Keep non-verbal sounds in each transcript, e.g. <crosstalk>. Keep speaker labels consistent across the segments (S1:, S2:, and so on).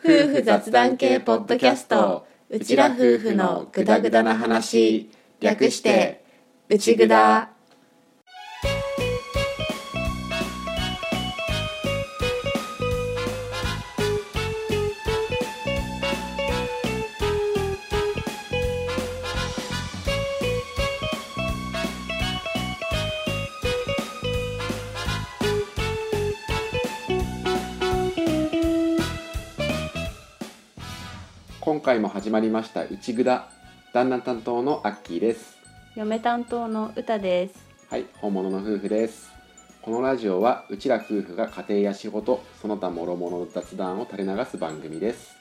S1: 夫婦雑談系ポッドキャスト。うちら夫婦のぐだぐだな話。略してうちぐだ
S2: 回も始まりました内ぐだ旦那担当のアッキーです。
S1: 嫁担当の歌です。
S2: はい本物の夫婦です。このラジオはうちら夫婦が家庭や仕事その他諸々の雑談を垂れ流す番組です。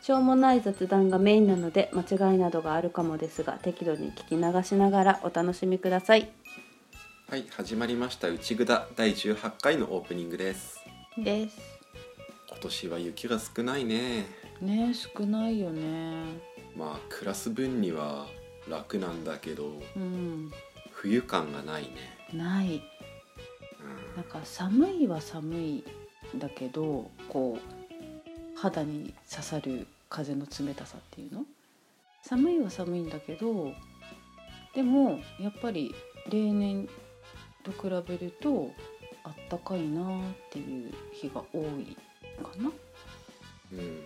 S1: しょうもない雑談がメインなので間違いなどがあるかもですが適度に聞き流しながらお楽しみください。
S2: はい始まりました内ぐだ第18回のオープニングです。
S1: です。
S2: 今年は雪が少ないね
S1: ね少ないよね。
S2: まあクラス分には楽なんだけど
S1: うん。
S2: 冬感がないね。
S1: ない。
S2: うん。
S1: なんか寒いは寒いだけどこう肌に刺さる風の冷たさっていうの？寒いは寒いんだけどでもやっぱり例年と比べるとあったかいなっていう日が多いかな。
S2: うん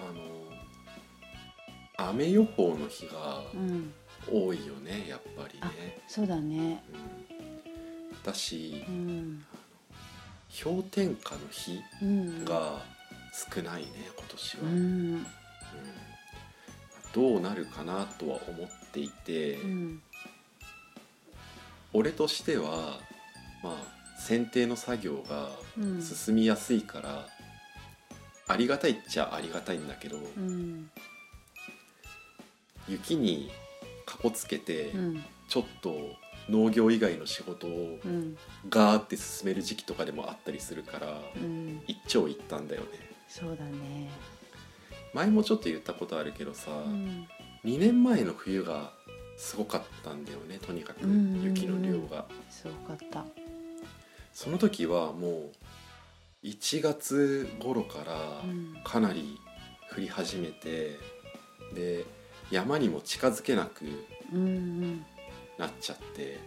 S2: あの雨予報の日が
S1: うん、
S2: 多いよねやっぱりね、
S1: そうだね。
S2: うん、だし
S1: うん、
S2: 氷点下の日
S1: うん、
S2: が少ないね今年は、
S1: う
S2: うん
S1: ん、
S2: どうなるかなとは思っていて、
S1: うん、
S2: 俺としてはまあ剪定の作業が
S1: うん、
S2: 進みやすいから、ありがたいっちゃありがたいんだけど、
S1: うん、
S2: 雪にかこつけて、
S1: うん、
S2: ちょっと農業以外の仕事を
S1: うん、
S2: ガーって進める時期とかでもあったりするから
S1: うん、
S2: 一長一短だよね
S1: そうだね。
S2: 前もちょっと言ったことあるけどさ、
S1: うん、
S2: 2年前の冬がすごかったんだよねとにかく
S1: うんうんうん
S2: 雪の量が、
S1: すごかった。
S2: その時はもう1月頃から
S1: うん。
S2: かなり降り始めてで山にも近づけなく
S1: うんうん。
S2: なっちゃって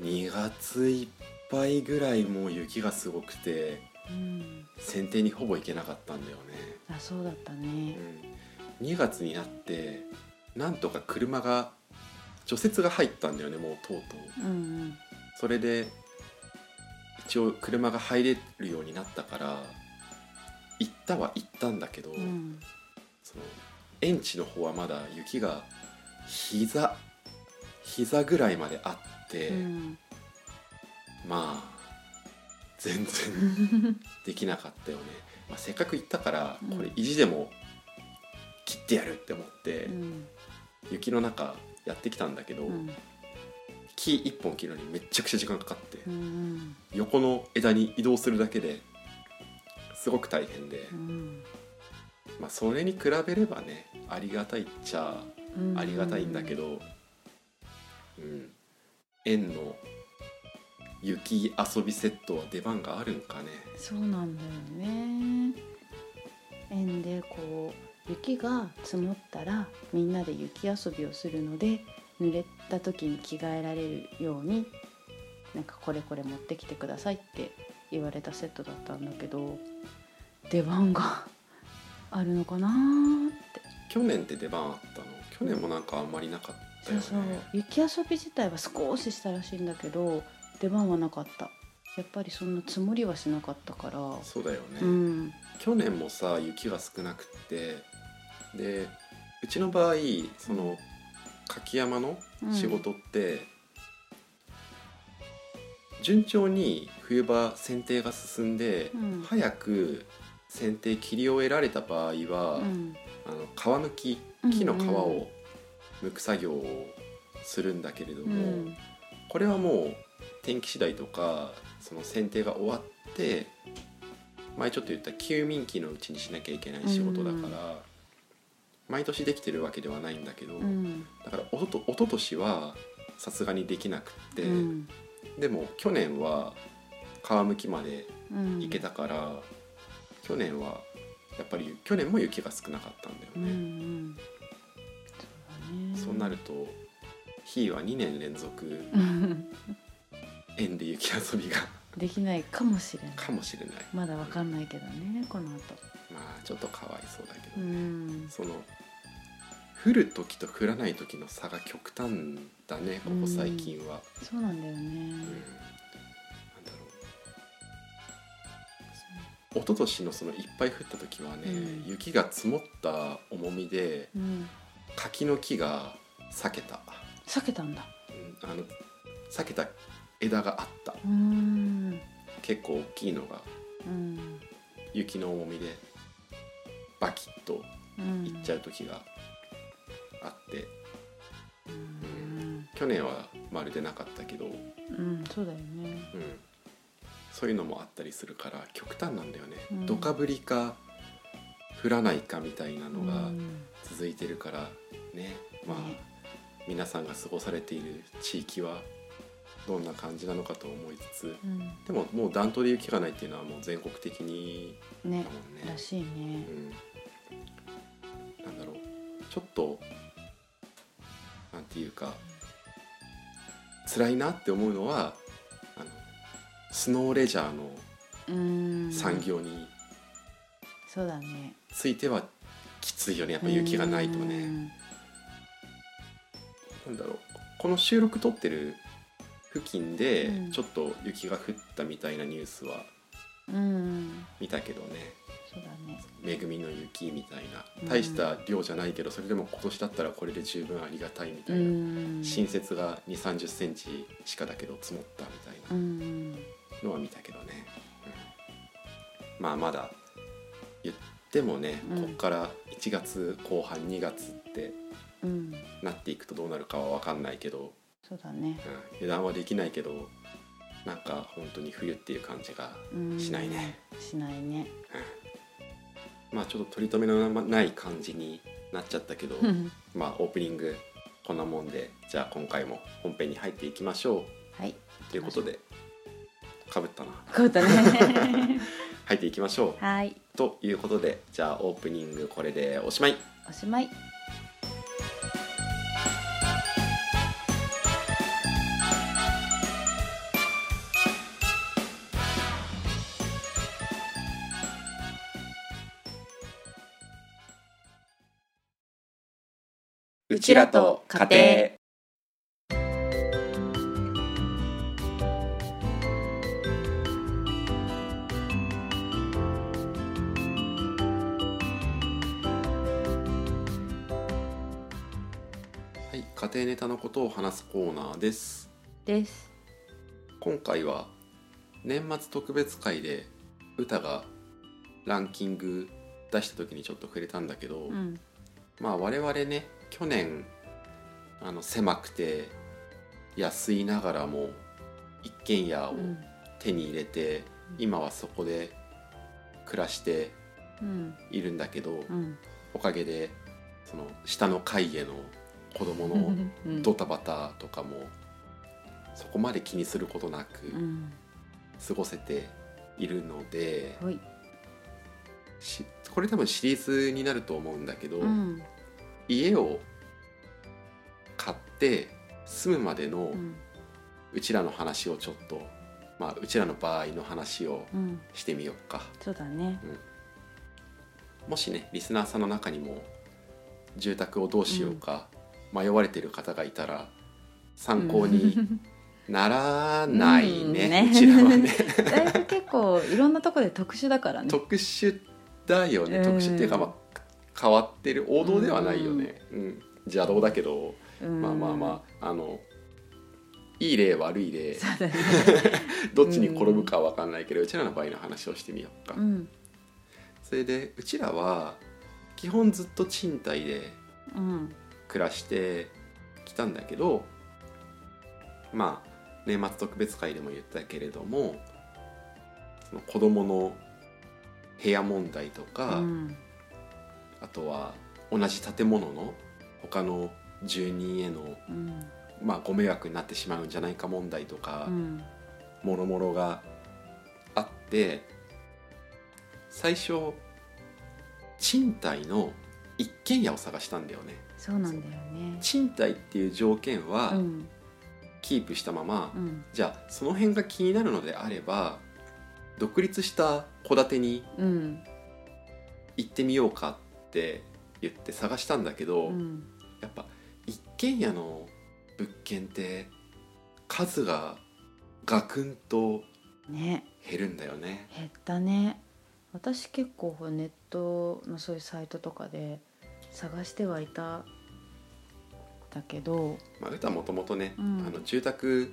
S2: 2月いっぱいぐらいもう雪がすごくて
S1: うん、
S2: 剪定にほぼ行けなかったんだよね、
S1: あそうだったね。
S2: うん、2月になってなんとか車が除雪が入ったんだよねもうとうとう。
S1: うん。
S2: それで一応車が入れるようになったから行ったは行ったんだけど、
S1: うん。うん
S2: その園地の方はまだ雪が膝膝ぐらいまであって、
S1: うん。
S2: まあ全然 <laughs> できなかったよね、まあ、せっかく行ったから
S1: うん。
S2: これ意地でも切ってやるって思って、
S1: うん。
S2: 雪の中やってきたんだけど、
S1: うん
S2: 木1本切るのにめっちゃくちゃ時間かかって、
S1: うん
S2: 横の枝に移動するだけですごく大変で、
S1: うん。
S2: まあ、それに比べればねありがたいっちゃ
S1: うん。
S2: ありがたいんだけど、うん、園の雪遊びセットは出番があるんかね。
S1: そうなんだよね。園でこう雪が積もったらみんなで雪遊びをするので濡れた時に着替えられるようになんかこれこれ持ってきてくださいって言われたセットだったんだけど出番が <laughs> あるのかなーって。
S2: 去年って出番あったの？去年もなんかあんまりなかったよ
S1: そう
S2: ね
S1: そう。雪遊び自体は少ししたらしいんだけど出番はなかった。やっぱりそんな積もりはしなかったから。
S2: そうだよね、
S1: うん。
S2: 去年もさ雪が少なくってでうちの場合その柿山の仕事って、順調に冬場剪定が進んで、
S1: うん。
S2: 早く剪定切り終えられた場合は、
S1: うん。
S2: あの皮むき木の皮を剥く作業をするんだけれども、
S1: うん。
S2: これはもう天気次第とかその剪定が終わって前ちょっと言った休眠期のうちにしなきゃいけない仕事だから、毎年できてるわけではないんだけど、
S1: うん。
S2: だからおとと一昨年はさすがにできなくって、
S1: うん。
S2: でも去年は皮むきまで
S1: うん。
S2: 行けたから、去年はやっぱり去年も雪が少なかったんだよ
S1: うんう
S2: ね、
S1: ん。そう
S2: なるとひーは2年連続
S1: うん。
S2: 園で雪遊びが
S1: できないかもしれない。
S2: かもしれない。
S1: まだわかんないけどねこの後
S2: まあちょっとかわいそうだけど、
S1: うん。
S2: その降る時と降らない時の差が極端だねここ最近は、
S1: そうなんだよね。
S2: うん。なんだろう。一昨年のそのいっぱい降った時はね、
S1: うん。
S2: 雪が積もった重みで
S1: うん。
S2: 柿の木が裂けた、
S1: 避けたんだ。
S2: うんあの裂けた枝があった。
S1: うん。
S2: 結構大きいのが
S1: うん。
S2: 雪の重みでバキッと
S1: うん
S2: いっちゃう時があって、
S1: うん。
S2: 去年はまるでなかったけど、うん、
S1: うんそうだよね。
S2: そういうのもあったりするから極端なんだよね、
S1: うん。
S2: ドカ降りか降らないかみたいなのが
S1: うん。
S2: 続いてるからね。まあ、
S1: ね。
S2: 皆さんが過ごされている地域はどんな感じなのかと思いつつ
S1: うん。
S2: でももう暖冬で雪がないっていうのはもう全国的にだもん
S1: ね。
S2: ね。
S1: らしいね。
S2: うん、なんだろうちょっとなんていうか辛いなって思うのはあのスノーレジャーの
S1: うん
S2: 産業に
S1: そうだね。
S2: ついてはきついよねやっぱ雪がないとね。なんだろうこの収録撮ってる付近で
S1: うん。
S2: ちょっと雪が降ったみたいなニュースは見たけどね
S1: そうだね。
S2: 恵みの雪みたいな。
S1: うん
S2: 大した量じゃないけどそれでも今年だったらこれで十分ありがたいみた
S1: う
S2: いな、
S1: ん。
S2: 新雪が2 3 0センチしかだけど積もったみたい
S1: うん。
S2: なのは見たけどね、うん。まあまだ言ってもね、
S1: うん。
S2: こっから1月後半2月って
S1: うん。
S2: なっていくとどうなるかは分かんないけど、
S1: そうだね。
S2: うん。油断はできないけどなんか本当に冬っていう感じが
S1: うん。
S2: しないね。
S1: しないね
S2: まあちょっと取り留めのない感じになっちゃったけど、
S1: うん。
S2: まあオープニングこんなもんでじゃあ今回も本編に入っていきましょ
S1: はい、
S2: うということでかぶったな。
S1: こうだね。
S2: 入っていきましょう。
S1: はい、
S2: ということで <laughs> じゃあオープニングこれでおしまい。
S1: おしまい。
S2: うちらと家庭。はい家庭ネタのことを話すコーナーです。
S1: です。
S2: 今回は年末特別会で歌がランキング出した時にちょっと触れたんだけど、
S1: うん、
S2: まあ我々ね去年あの狭くて安いながらも一軒家を
S1: うん、
S2: 手に入れて、今はそこで暮らして
S1: うん、
S2: いるんだけど、
S1: うん、
S2: おかげでその下の階への子供の
S1: うん。
S2: ドタバタとかもそこまで気にすることなく
S1: うん、
S2: 過ごせているので、
S1: ほい、
S2: しこれ多分シリーズになると思うんだけど、
S1: うん、
S2: 家を買って住むまでの
S1: うん、
S2: うちらの話をちょっと、まあ、うちらの場合の話を
S1: うん、
S2: してみようか。
S1: そうだね。
S2: もしねリスナーさんの中にも住宅をどうしようか迷われてる方がいたら参考に <laughs> ならないね,、
S1: うんね。
S2: うちらはね。<laughs>
S1: だいぶ結構いろんなところで特殊だからね。
S2: 特殊だよね、
S1: うん
S2: 特殊っていうか、まあ、変わってる王道ではないよね、うん。邪道だけど、
S1: うん。
S2: まあまあまああのいい例悪い例。
S1: ね。<laughs>
S2: どっちに転ぶかは分かんないけど、うちらの場合の話をしてみようか、
S1: うん、
S2: それでうちらは基本ずっと賃貸で
S1: うん、
S2: 暮らしてきたんだけどまあ年末特別会でも言ったけれどもその子供の部屋問題とか、
S1: うん、
S2: あとは同じ建物の他の住人への、
S1: うん、
S2: まあ、ご迷惑になってしまうんじゃないか問題とか、
S1: うん、
S2: もろもろがあって最初賃貸の一軒家を探したんだよね。
S1: そうなんだよね。
S2: 賃貸っていう条件は
S1: うん。
S2: キープしたまま、
S1: うん。
S2: じゃあその辺が気になるのであれば独立した戸建てに
S1: うん。
S2: 行ってみようかって言って探したんだけど、
S1: うん。
S2: やっぱ一軒家の物件って数がガクンと
S1: ね。
S2: 減るんだよね。
S1: 減ったね。私結構ネットのそういうサイトとかで探してはいただけど、
S2: まあ歌はもともとね、
S1: うん。
S2: あの住宅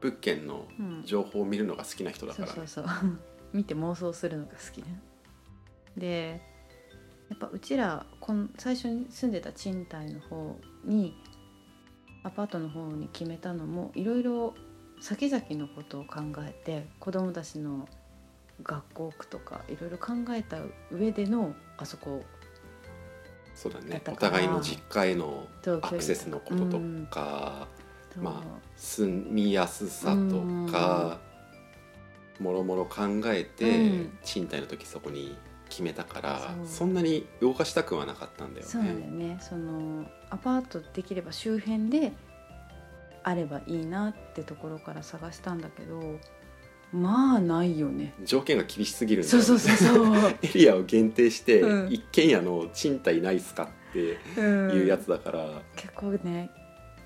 S2: 物件の
S1: うん、
S2: 情報を見るのが好きな人だからね。
S1: そうそうそう。<laughs> 見て妄想するのが好きね。でやっぱうちらこん最初に住んでた賃貸の方にアパートの方に決めたのもいろいろ先々のことを考えて子供たちの学校区とかいろいろ考えた上でのあそこ
S2: そうだね。お互いの実家への
S1: と
S2: アクセスのこととか、
S1: そう
S2: ま住みやすさとかもろもろ考えて、
S1: うん。
S2: 賃貸の時そこに決めたから
S1: そ
S2: んなに動かしたくはなかったんだよね。
S1: そうなんだよね。そのアパートできれば周辺であればいいなってところから探したんだけどまあないよね。
S2: 条件が厳しすぎるんだよね。
S1: そうそうそうそう、<laughs>
S2: エリアを限定して、
S1: うん。
S2: 一軒家の賃貸ないっすかって
S1: うん。
S2: いうやつだから、
S1: 結構ね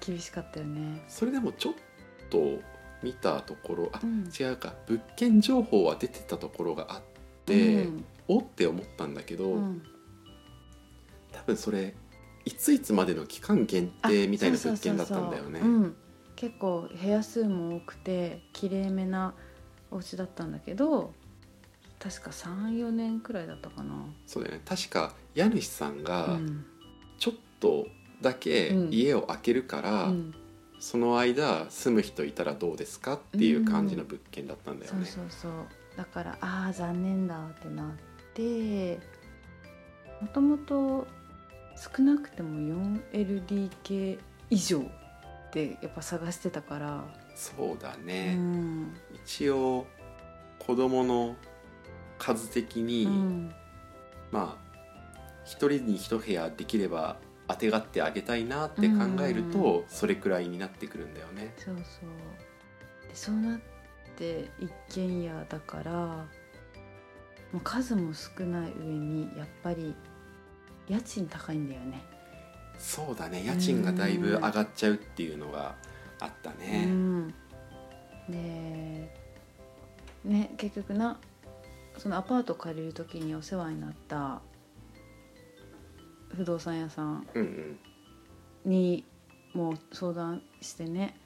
S1: 厳しかったよね。
S2: それでもちょっと見たところあ、
S1: うん。
S2: 違うか。物件情報は出てたところがあって、
S1: うん
S2: おって思ったんだけど、
S1: うん。
S2: 多分それいついつまでの期間限定みたいな物件だったんだよね。
S1: そうそうそう。そううん。結構部屋数も多くて綺麗めなお家だったんだけど確か34年くらいだったかな、
S2: そうだよね。確か家主さんが
S1: うん。
S2: ちょっとだけ
S1: うん。
S2: 家を空けるから、
S1: うん。
S2: その間住む人いたらどうですかっていう感じの物件だったんだよ
S1: そう
S2: ね、
S1: そうそう。だからああ残念だってなってもともと少なくても 4LDK 以上ってやっぱ探してたから、
S2: そうだ
S1: う
S2: ね、
S1: ん。
S2: 一応子供の数的に、
S1: うん。
S2: まあ一人に一部屋できれば当てがってあげたいなって考えると、
S1: うん。
S2: それくらいになってくるんだよね。
S1: そうそう。でそうなって一軒家だからもう数も少ない上にやっぱり家賃高いんだよね。
S2: そうだね。家賃がだいぶ上がっちゃうっていうのがあった
S1: う
S2: ね、
S1: ん、でね結局なそのアパート借りる時にお世話になった不動産屋さん
S2: うんうん。
S1: にもう相談してね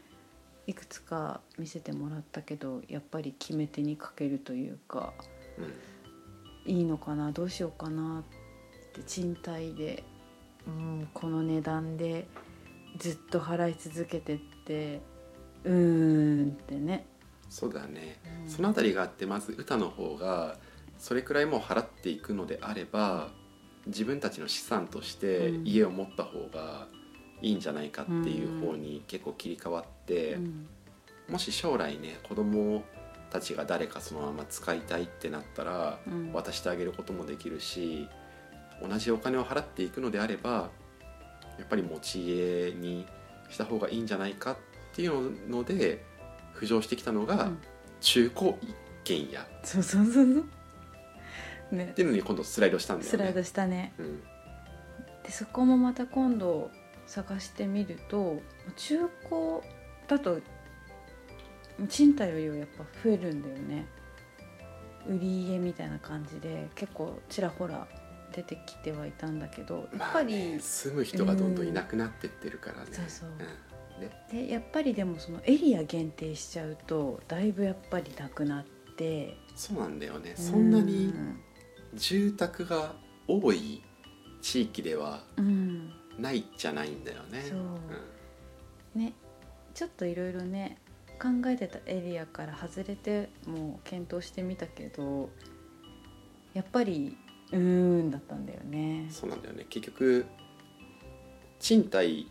S1: いくつか見せてもらったけどやっぱり決め手にかけるというか。
S2: うん
S1: いいのかな？どうしようかなって賃貸で、うん、この値段でずっと払い続けてって。うーんってね。
S2: そうだね、
S1: うん。
S2: そのあたりがあってまず歌の方がそれくらいもう払っていくのであれば自分たちの資産として
S1: うん。
S2: 家を持った方がいいんじゃないかっていう方に結構切り替わって、
S1: うん。
S2: もし将来ね子供たちが誰かそのまま使いたいってなったら
S1: うん。
S2: 渡してあげることもできるし同じお金を払っていくのであればやっぱり持ち家にした方がいいんじゃないかっていうので浮上してきたのが、
S1: うん。
S2: 中古一軒家。っ
S1: そうそうそうそう。ね。
S2: ていうのに今度スライドしたんだよね。
S1: スライドしたね。
S2: うん、
S1: でそこもまた今度探してみると中古だと賃貸よりはやっぱ増えるんだよね。売り家みたいな感じで結構ちらほら出てきてはいたんだけどやっ
S2: ま
S1: ぱり、
S2: あね、住む人がどんどんいなくなってってるからね。
S1: そうそう。ん
S2: で
S1: でやっぱりでもそのエリア限定しちゃうとだいぶやっぱりなくなって。
S2: そうなんだよね。そんなに
S1: うん
S2: 住宅が多い地域では
S1: うん。
S2: ないじゃないんだよね。
S1: そう。ねちょっといろいろね考えてたエリアから外れてもう検討してみたけどやっぱりうーんだったんだよね。
S2: そうなんだよね。結局賃貸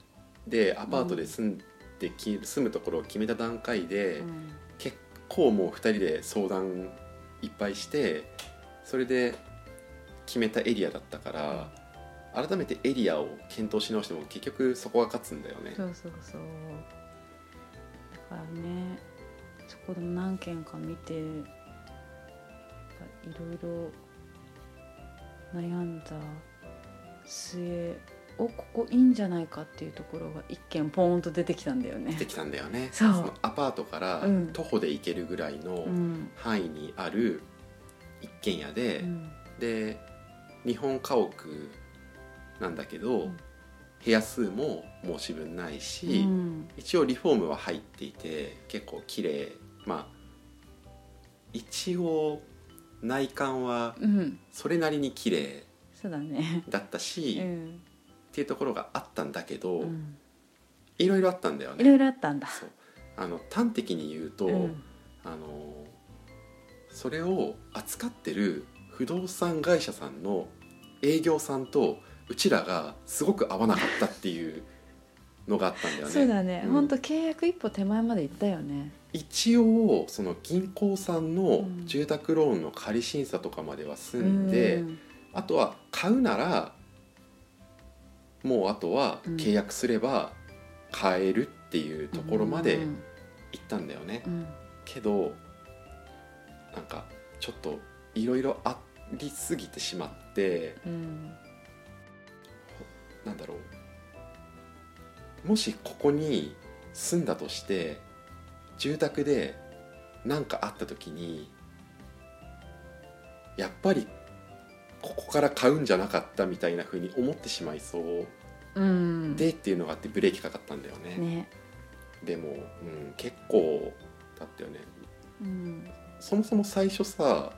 S2: でアパートで住んでき、住むところを決めた段階で、
S1: うん。
S2: 結構もう2人で相談いっぱいしてそれで決めたエリアだったから改めてエリアを検討し直しても結局そこが勝つんだよね。
S1: そうそうそう。だからねそこでも何件か見ていろいろ悩んだ末おここいいんじゃないかっていうところが一軒ポーンと出てきたんだよね。
S2: 出てきたんだよね。
S1: そう。
S2: のアパートから
S1: うん。
S2: 徒歩で行けるぐらいの
S1: うん。
S2: 範囲にある一軒家で、
S1: うん。
S2: で日本家屋なんだけど、
S1: うん
S2: 部屋数も申し分ないし、
S1: うん。
S2: 一応リフォームは入っていて結構綺麗。まあ一応内観は
S1: うん。
S2: それなりに綺麗
S1: だ
S2: ったし、っ
S1: うん。
S2: ていうところがあったんだけど、
S1: うん。
S2: いろいろあったんだよ
S1: いろ
S2: ね。
S1: いろあったんだ。
S2: あの端的に言うと、
S1: うん。
S2: あのそれを扱ってる不動産会社さんの営業さんとうちらがすごく合わなかったっていうのがあったんだよね。
S1: そうだね、
S2: うん。
S1: ほんと契約一歩手前まで行ったよね。
S2: 一応その銀行さんの
S1: うん。
S2: 住宅ローンの仮審査とかまでは済んで、
S1: うん。
S2: あとは買うならもうあとは契約すれば買えるっていうところまで
S1: うん。
S2: 行ったんだよね。
S1: うん。
S2: けどなんかちょっといろいろありすぎてしまって
S1: うん
S2: なんだろう。もしここに住んだとして住宅で何かあった時にやっぱりここから買うんじゃなかったみたいな風に思ってしまいそう。
S1: うん。
S2: でっていうのがあってブレーキかかったんだよね。
S1: ね。
S2: でも、うん、結構だったよね。
S1: うん。
S2: そもそも最初さ、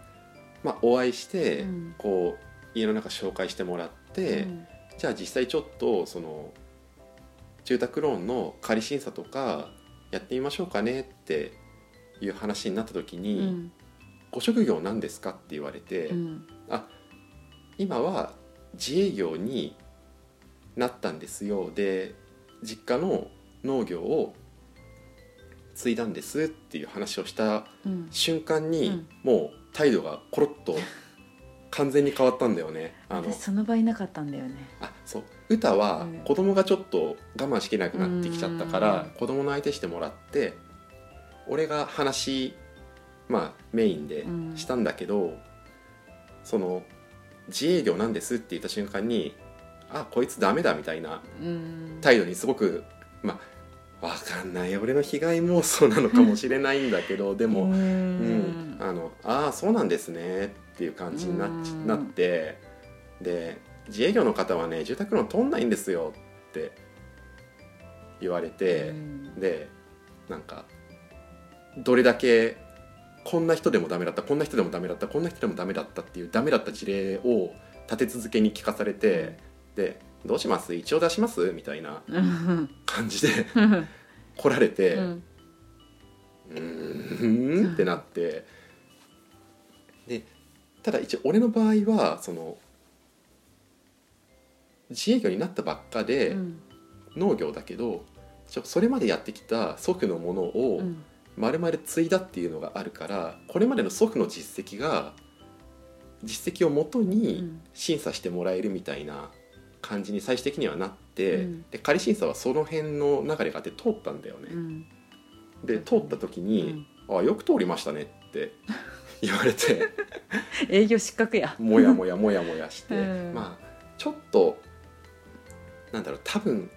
S2: まあ、お会いして、
S1: うん。
S2: こう家の中紹介してもらって、
S1: うん
S2: じゃあ実際ちょっとその住宅ローンの仮審査とかやってみましょうかねっていう話になった時
S1: う
S2: に
S1: ん「
S2: ご職業何ですか?」って言われて、
S1: うん。
S2: 今は自営業になったんですよで実家の農業を継いだんですっていう話をした
S1: うん。
S2: 瞬間に、
S1: うん。
S2: もう態度がコロッと完全に変わったんだよね。あの。
S1: 私その場いなかったんだよね。
S2: あそう。歌は
S1: うん。
S2: 子供がちょっと我慢しきれなくなってきちゃったから、
S1: うん。
S2: 子供の相手してもらって俺が話まあメインでしたんだけど、その自営業なんですって言った瞬間にあこいつダメだみたいな
S1: うん。
S2: 態度にすごくまあわかんない。俺の被害妄想なのかもしれないんだけどでも、
S1: う
S2: うん。
S1: ん
S2: あのああそうなんですね。っていう感じにななってで自営業の方はね住宅ローン取んないんですよって言われて、でなんかどれだけこんな人でもダメだったこんな人でもダメだったこんな人でもダメだったっていうダメだった事例を立て続けに聞かされて、でどうします？一応出します？みたいな
S1: うん。
S2: 感じで
S1: うん。
S2: 来られて。
S1: うん。
S2: ってなってでただ一応俺の場合はその自営業になったばっかで
S1: うん。
S2: 農業だけどちょそれまでやってきた祖父のものを
S1: うん。
S2: 丸々継いだっていうのがあるからこれまでの祖父の実績が実績をもと
S1: う
S2: に
S1: ん。
S2: 審査してもらえるみたいな感じに最終的にはなって、
S1: うん。
S2: で仮審査はその辺の流れがあって通ったんだよね。
S1: うん。
S2: で通った時に、あよく通りましたねって言われて。
S1: 営業失格や。
S2: もやもやもやもやして、
S1: うん。
S2: まあちょっとなんだろう多分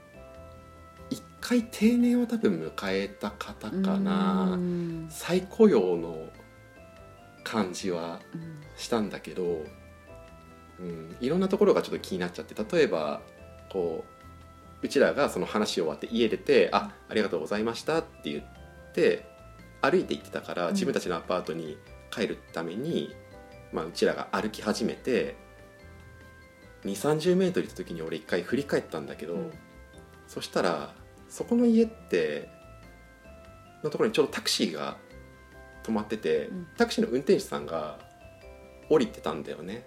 S2: 一回定年を多分迎えた方かな、
S1: うん。
S2: 再雇用の感じは
S1: うん
S2: したんだけど、うん、いろんなところがちょっと気になっちゃって例えばこううちらがその話終わって家出て「あありがとうございました」って言って歩いて行ってたから
S1: うん。
S2: 自分たちのアパートに帰るために、まあ、うちらが歩き始めて2 3 0メートル行った時に俺一回振り返ったんだけど、
S1: うん。
S2: そしたらそこの家ってのところにちょうどタクシーが止まってて、
S1: うん。
S2: タクシーの運転手さんが降りてたんだよね。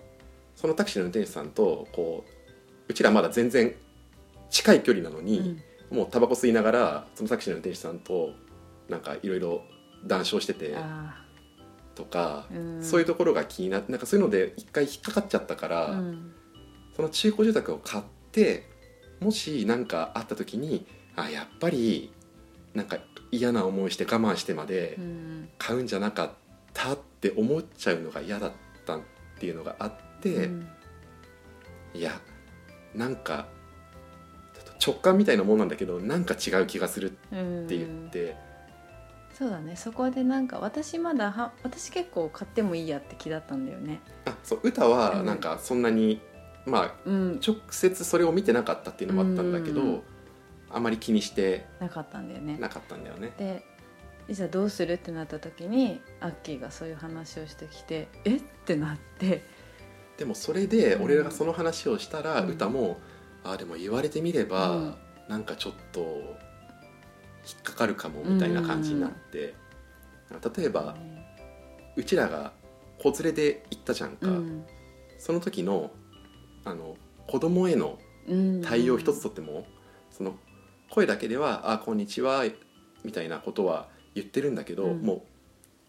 S2: そのタクシーの運転手さんとこううちらまだ全然近い距離なのに、もうタバコ吸いながらそのタクシーの運転手さんとなんかいろいろ談笑してて
S1: あ
S2: とか、
S1: うん。
S2: そういうところが気になってなんかそういうので一回引っかかっちゃったから、
S1: うん。
S2: その中古住宅を買ってもし何かあった時にあやっぱりなんか嫌な思いして我慢してまで
S1: うん。
S2: 買うんじゃなかったって思っちゃうのが嫌だったっていうのがあって、
S1: うん。
S2: いやなんか直感みたいなもんなんだけどなんか違う気がするって
S1: うん
S2: 言って、
S1: そうだね。そこでなんか私まだは私結構買ってもいいやって気だったんだよね。
S2: あそう歌はなんかそんなに、まあ
S1: うん。
S2: 直接それを見てなかったっていうのもあったんだけど、
S1: うん。
S2: あまり気にして
S1: なかったんだよね。
S2: なかったんだよね。
S1: でいざどうするってなった時にアッキーがそういう話をしてきてえ？ってなって。
S2: でもそれで
S1: うん。
S2: 俺がその話をしたら、
S1: うん。
S2: 歌もあでも言われてみれば、
S1: うん。
S2: なんかちょっと引っかかるかもみたいな感じになって、例えばうちらが子連れで行ったじゃんか、
S1: うん
S2: その時のあの子供への
S1: うん
S2: 対応一つとっても、その声だけでは「あこんにちは」みたいなことは言ってるんだけど、
S1: うん。
S2: もう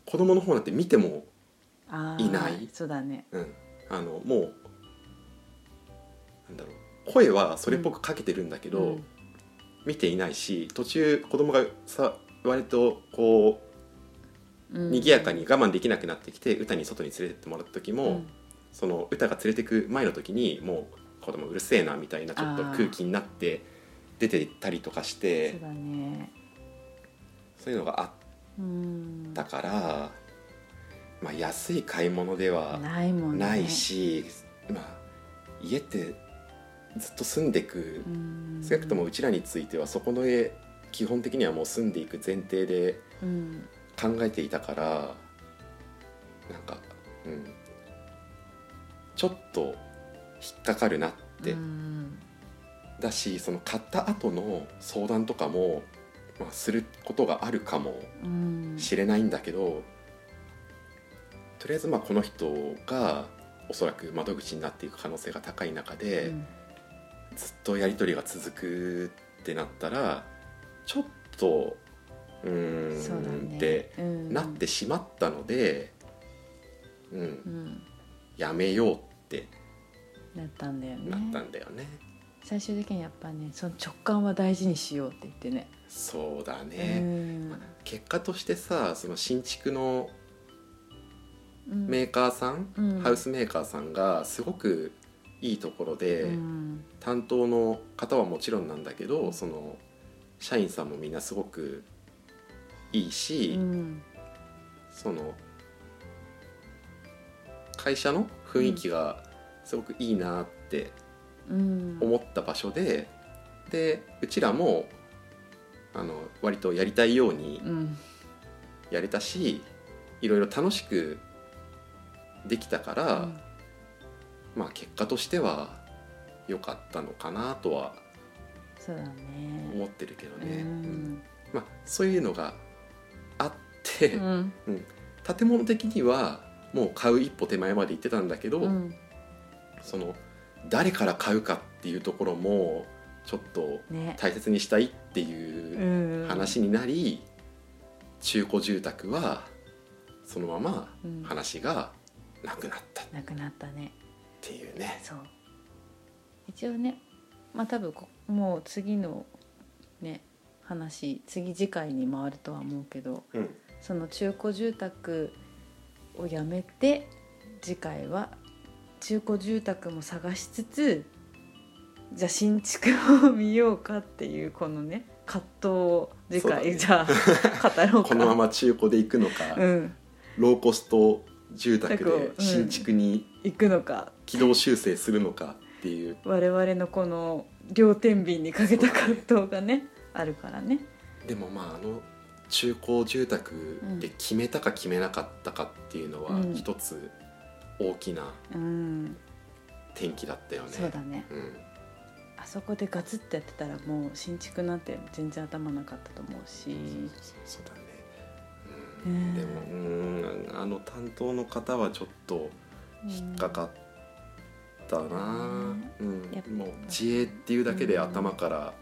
S2: 子供の方なんて見ても、いない。
S1: そうだね。
S2: うん、あのもうなんだろう。声はそれっぽくかけてるんだけど、
S1: うん
S2: 見ていないし途中子供がさ割とこう
S1: うん。
S2: 賑やかに我慢できなくなってきて歌に外に連れてってもらった時も、
S1: うん。
S2: その歌が連れてく前の時にもう子供うるせえなみたいなちょっと空気になって出てったりとかし
S1: そう
S2: て
S1: だね。
S2: そういうのがあっ
S1: うん
S2: たから、まあ、安い買い物では
S1: ないもんね。
S2: ないし、まあ、家ってずっと住んでく
S1: うん。
S2: 少なくともうちらについてはそこの家基本的にはもう住んでいく前提で
S1: うん。
S2: 考えていたからなんかうん。ちょっと引っかかるなって、
S1: うん。
S2: だしその買った後の相談とかも、まあ、することがあるかも
S1: うん。
S2: しれないんだけど、とりあえずまあこの人がおそらく窓口になっていく可能性が高い中で、
S1: うん
S2: ずっとやり取りが続くってなったらちょっとうーん
S1: ね。
S2: って
S1: うん。
S2: なってしまったので、うん。
S1: うん。
S2: やめようって
S1: なったんだよね。
S2: なったんだよね。
S1: 最終的にやっぱねその直感は大事にしようって言ってね。
S2: そうだ
S1: う
S2: ね、
S1: ん
S2: 結果としてさその新築の
S1: うん。
S2: メーカーさん、
S1: うん。
S2: ハウスメーカーさんがすごくいいところで、
S1: うん。
S2: 担当の方はもちろんなんだけどその社員さんもみんなすごくいいし、
S1: うん。
S2: その会社の雰囲気がすごくいいなって
S1: うん。
S2: 思った場所で、でうちらもあの割とやりたいように
S1: うん。
S2: やれたしいろいろ楽しくできたから、
S1: うん
S2: まあ結果としては良かったのかなとは思ってるけど
S1: う
S2: ね、
S1: ん。
S2: まあ、そういうのがあって、
S1: うん。
S2: 建物的にはもう買う一歩手前まで行ってたんだけど、
S1: うん。
S2: その誰から買うかっていうところもちょっと
S1: ね。
S2: 大切にしたいっていう
S1: うん。
S2: 話になり、中古住宅はそのまま
S1: うん。
S2: 話がなくなった。っ
S1: なくなったね
S2: ていうね。
S1: そう。一応ねまあ多分こもう次のね話次次回に回るとは思うけど
S2: うん。
S1: その中古住宅をやめて次回は中古住宅も探しつつじゃあ新築を見ようかっていうこのね葛藤を次
S2: そうだね。
S1: 回、じゃあ語ろうか。
S2: このまま中古で行くのか、
S1: うん。
S2: ローコスト住宅で
S1: うん。
S2: 新築に
S1: 行くのか。
S2: 軌道修正するのかっていう。
S1: 我々のこの両天秤にかけた葛藤がねあるからね。
S2: でもまああの中古住宅で決めたか決めなかったかっていうのは
S1: うん。
S2: 一つ大きな
S1: うん。
S2: 転機だったよね。
S1: そうだね。
S2: うん。
S1: あそこでガツッとやってたらもう新築なんて全然頭なかったと思うし。
S2: そうだね、
S1: う
S2: うんん、でもうんあの担当の方はちょっと引っかかったな、うん。
S1: やっぱ
S2: もう自営っていうだけで頭から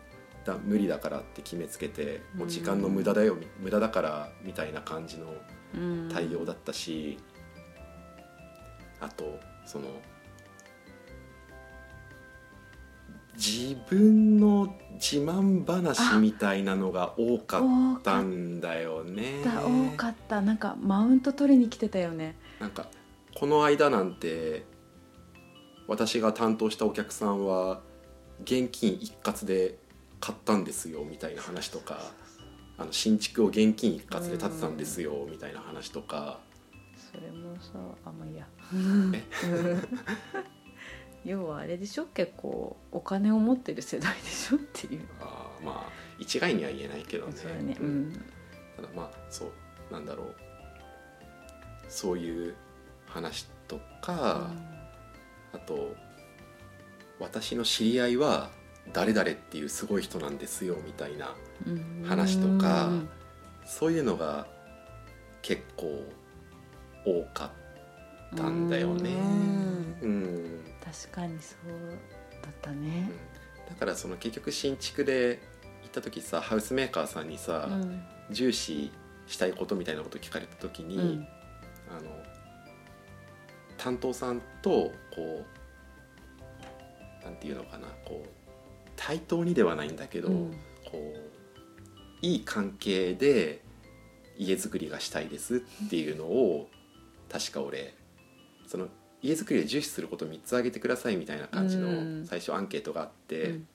S2: だ無理だからって決めつけてもう時間の無駄だよ無駄だからみたいな感じの
S1: うん。
S2: 対応だったし、あとその自分の自慢話みたいなのが多か
S1: っ
S2: ったんだよね。
S1: た。多かった。なんかマウント取りに来てたよね。
S2: なんかこの間なんて私が担当したお客さんは現金一括で買ったんですよみたいな話とかあの新築を現金一括で建てたんですよみたいな話とか。
S1: それもさあんまいいや。
S2: え？<laughs>
S1: 要はあれでしょ結構お金を持ってる世代でしょっていう。
S2: あーまあ一概には言えないけどね。
S1: そうだねう
S2: うん
S1: ん。
S2: ただまあそうなんだろう。そういう話とか、あと私の知り合いは誰々っていうすごい人なんですよみたいな
S1: うん。
S2: 話とか
S1: うん
S2: そういうのが結構多かったんだよね。
S1: うん。
S2: うん。
S1: 確かにそうだった
S2: う
S1: ね
S2: ん。だからその結局新築で行った時さハウスメーカーさんにさ、
S1: うん。
S2: 重視したいことみたいなこと聞かれた時に、
S1: うん。
S2: あの担当さんとこうなんていうのかなこう対等にではないんだけど、
S1: うん。
S2: こういい関係で家づくりがしたいですっていうのを確か俺その家づくりで重視することを3つ挙げてくださいみたいな感じ
S1: うん。
S2: の最初アンケートがあって、
S1: うん。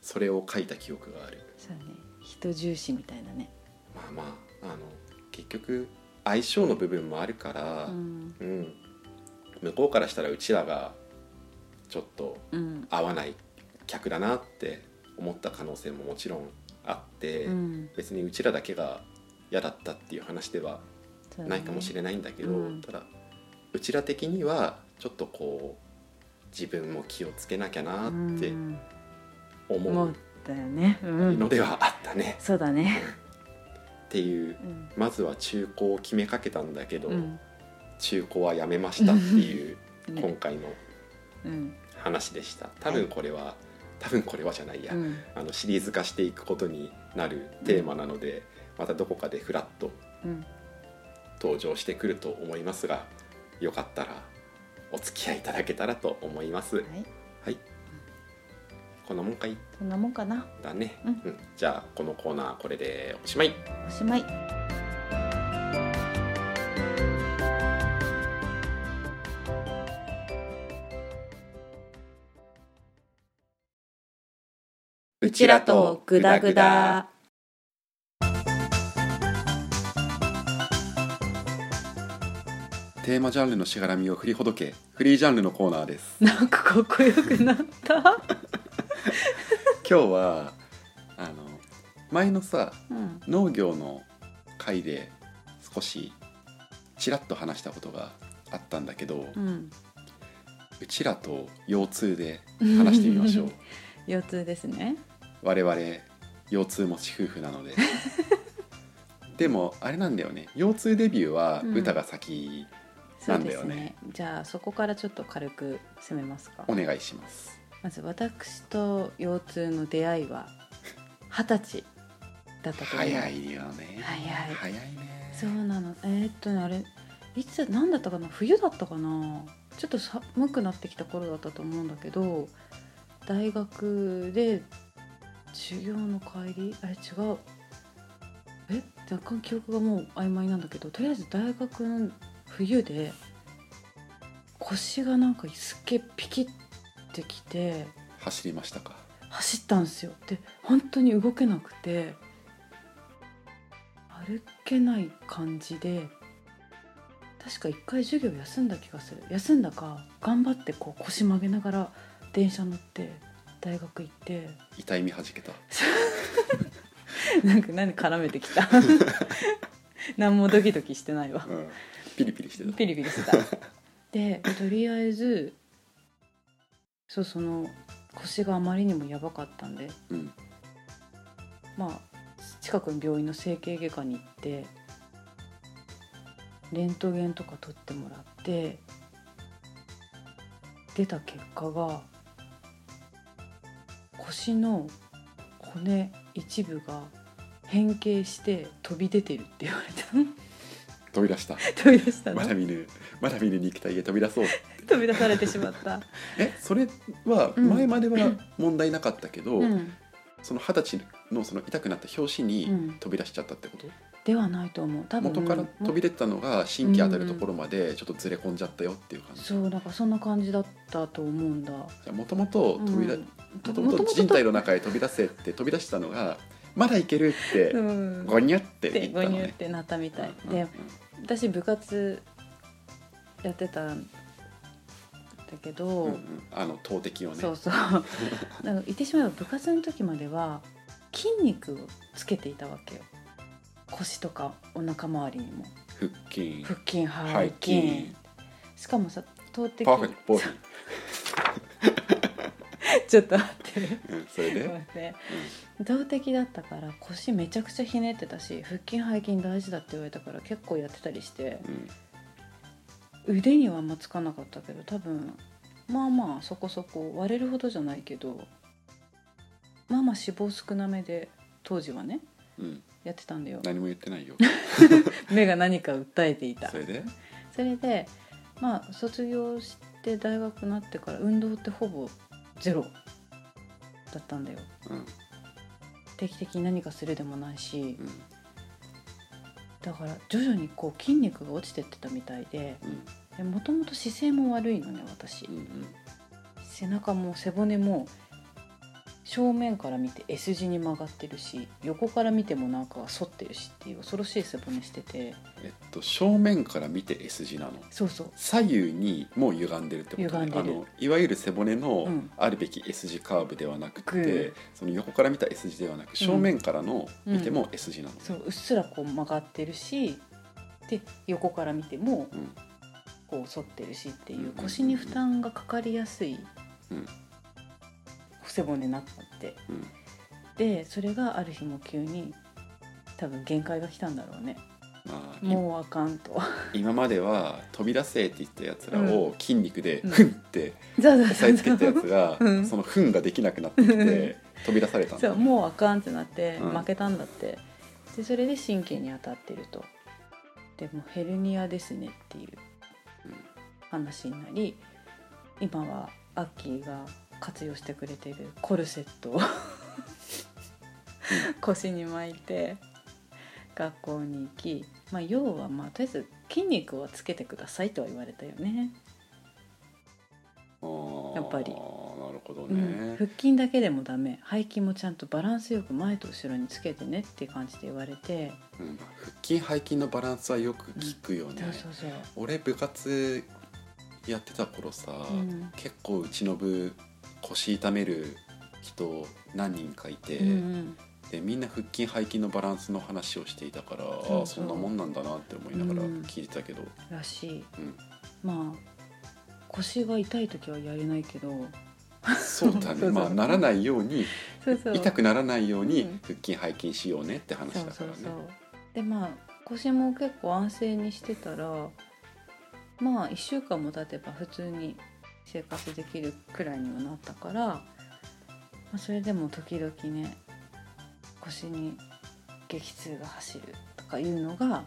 S2: それを書いた記憶がある。
S1: そうね。人重視みたいなね。
S2: まあまああの結局相性の部分もあるから、
S1: うん。
S2: うん向こうからしたらうちらがちょっと
S1: うん。
S2: 合わない客だなって思った可能性ももちろんあって、
S1: うん。
S2: 別にうちらだけが嫌だったっていう話ではないかもしれないんだけど、
S1: うん。
S2: ただうちら的にはちょっとこう自分も気をつけなきゃなって
S1: うん。
S2: 思
S1: 思っ
S2: う
S1: たよね。うん。
S2: のではあったね、
S1: そうだね。
S2: っていう。
S1: うん。
S2: まずは中古を決めかけたんだけど、
S1: うん
S2: 中古はやめましたっていう今
S1: ね
S2: 回の
S1: うん
S2: 話でした。多分これは多分これはじゃないや、
S1: うん。
S2: あのシリーズ化していくことになるテーマなので、またどこかでフラッと
S1: うん。
S2: 登場してくると思いますがよかったらお付き合いいただけたらと思います。
S1: はい。
S2: はい。こんなもんかい？
S1: そんなもんかな。
S2: だね、
S1: うん。
S2: じゃあこのコーナーこれでおしまい。
S1: おしまいちらとグダグダ。
S2: テーマジャンルのしがらみを振りほどけフリージャンルのコーナーです。<laughs>
S1: なんかかっこよくなった。<laughs>
S2: 今日はあの前のさ
S1: うん。
S2: 農業の回で少しちらっと話したことがあったんだけど、
S1: うん。
S2: うちらと腰痛で話してみましょう。<laughs>
S1: 腰痛ですね
S2: 我々腰痛持ち夫婦なので。<laughs> でもあれなんだよね。腰痛デビューは
S1: うん。
S2: 歌が先、なんだよね。
S1: ですね。じゃあそこからちょっと軽く攻めますか。
S2: お願いします。
S1: まず私と腰痛の出会いは <laughs> 二十歳だったと思う。
S2: 早いよね。
S1: 早い。
S2: 早いね。
S1: そうなの。えーっとねあれいつ何だったかな？冬だったかな？ちょっと寒くなってきた頃だったと思うんだけど大学で授業の帰り？あれ違う。え？若干記憶がもう曖昧なんだけどとりあえず大学の冬で腰がなんかすっげえピキってきて
S2: 走りましたか？
S1: 走ったんですよ。で本当に動けなくて歩けない感じで確か一回授業休んだ気がする。休んだか頑張ってこう腰曲げながら電車乗って大学行って。
S2: 痛い目はじけた。<laughs>
S1: なんか何絡めてきた。<laughs> 何もドキドキしてないわ。
S2: うん。ピリピリしてた。
S1: ピリピリしてた。でとりあえずそうその腰があまりにもやばかったんで。
S2: うん。
S1: まあ近くの病院の整形外科に行ってレントゲンとか取ってもらって出た結果が腰の骨一部が変形して飛び出てるって言われた
S2: 飛び出した。
S1: 飛び出したの？
S2: まだ見ぬ。まだ見ぬ肉体へ飛び出そう。
S1: 飛び出されてしまった。<laughs>
S2: えそれは
S1: うん。
S2: 前までは問題なかったけど、
S1: うん。
S2: その二十歳のその痛くなった拍子に
S1: うん。
S2: 飛び出しちゃったってこと、
S1: ではないと思う。多分
S2: 元から飛び出てたのが神経当たるところまでちょっとずれ込んじゃったよっていう感じ、
S1: そうなんかそんな感じだったと思うんだ。
S2: じゃもともと飛び出、
S1: うん。
S2: もともと人体の中へ飛び出せって飛び出したのがまだいけるって
S1: うん。
S2: ゴニュって言ったのね。
S1: ニュってなったみたい。
S2: うん
S1: で私部活やってたんだけど、
S2: うんうん。あの投擲をね。
S1: そうそう。<laughs> か言ってしまえば部活の時までは筋肉をつけていたわけよ腰とかお腹周りにも。
S2: 腹筋。
S1: 腹筋背
S2: 背
S1: 筋。
S2: 筋
S1: しかもさ投擲
S2: パーフェクトボディ、<laughs>
S1: ちょっと待って。
S2: うん、それで、
S1: 待って投擲だったから腰めちゃくちゃひねってたし腹筋背筋大事だって言われたから結構やってたりして。
S2: うん。
S1: 腕にはあんまつかなかったけど多分まあまあそこそこ割れるほどじゃないけどまあまあ脂肪少なめで当時はね。
S2: うん、
S1: やってたんだよ。
S2: 何も言ってないよ。<laughs>
S1: 目が何か訴えていた。
S2: それで？
S1: それでまあ卒業して大学になってから運動ってほぼゼロだったんだよ。
S2: うん。
S1: 定期的に何かするでもないし
S2: うん。
S1: だから徐々にこう筋肉が落ちてってたみたいでもともと姿勢も悪いのね私。
S2: うんうん。
S1: 背中も背骨も正面から見て S 字に曲がってるし横から見てもなんか反ってるしっていう恐ろしい背骨してて。
S2: えっと正面から見て S 字なの？
S1: そうそう。
S2: 左右にもう歪んでるってことね。あのいわゆる背骨の
S1: うん。
S2: あるべき S 字カーブではなくて、
S1: うん
S2: その横から見た S 字ではなく正面からの見ても S 字なの、
S1: そううっすらこう曲がってるしで横から見ても
S2: うん。
S1: こう反ってるしっていう
S2: うん。
S1: 腰に負担がかかりやすい
S2: うん
S1: 背骨になったって。
S2: うん。
S1: でそれがある日も急に多分限界が来たんだろうね。
S2: まあ、い
S1: もうあかんと。<laughs>
S2: 今までは飛び出せって言ったやつらを筋肉で
S1: うん。
S2: フンって押さえつけたやつが、
S1: うん。
S2: そのフンができなくなってきて飛び出されたんだ、
S1: そうもうあかんってなって
S2: うん。
S1: 負けたんだって、でそれで神経に当たってると。でもヘルニアですねっていう話になり今はアッキーが活用してくれてるコルセットを腰に巻いて学校に行き、まあ、要はまあとりあえず筋肉をつけてくださいとは言われたよね。
S2: うん、
S1: やっぱり。
S2: なるほど
S1: うん。
S2: ね、
S1: 腹筋だけでもダメ。背筋もちゃんとバランスよく前と後ろにつけてねっていう感じで言われて、
S2: うん。腹筋背筋のバランスはよく聞くよね、
S1: そうそうそう、
S2: 俺部活やってた頃さ、
S1: うん。
S2: 結構うちの部腰痛める人何人かいて、
S1: うんうん。
S2: でみんな腹筋背筋のバランスの話をしていたから
S1: そうそう。
S2: ああそんなもんなんだなって思いながら
S1: うん。
S2: 聞いてたけど、
S1: らしい。
S2: うん。
S1: まあ腰が痛い時はやれないけど。
S2: そうだね。<laughs>
S1: そうそう。
S2: まあならないように
S1: そうそう。
S2: 痛くならないように
S1: うん。
S2: 腹筋背筋しようねって話
S1: そう
S2: だからね。
S1: そうそうでまあ腰も結構安静にしてたらまあ1週間も経てば普通に生活できるくらいにはなったから、まあ、それでも時々ね腰に激痛が走るとかいうのが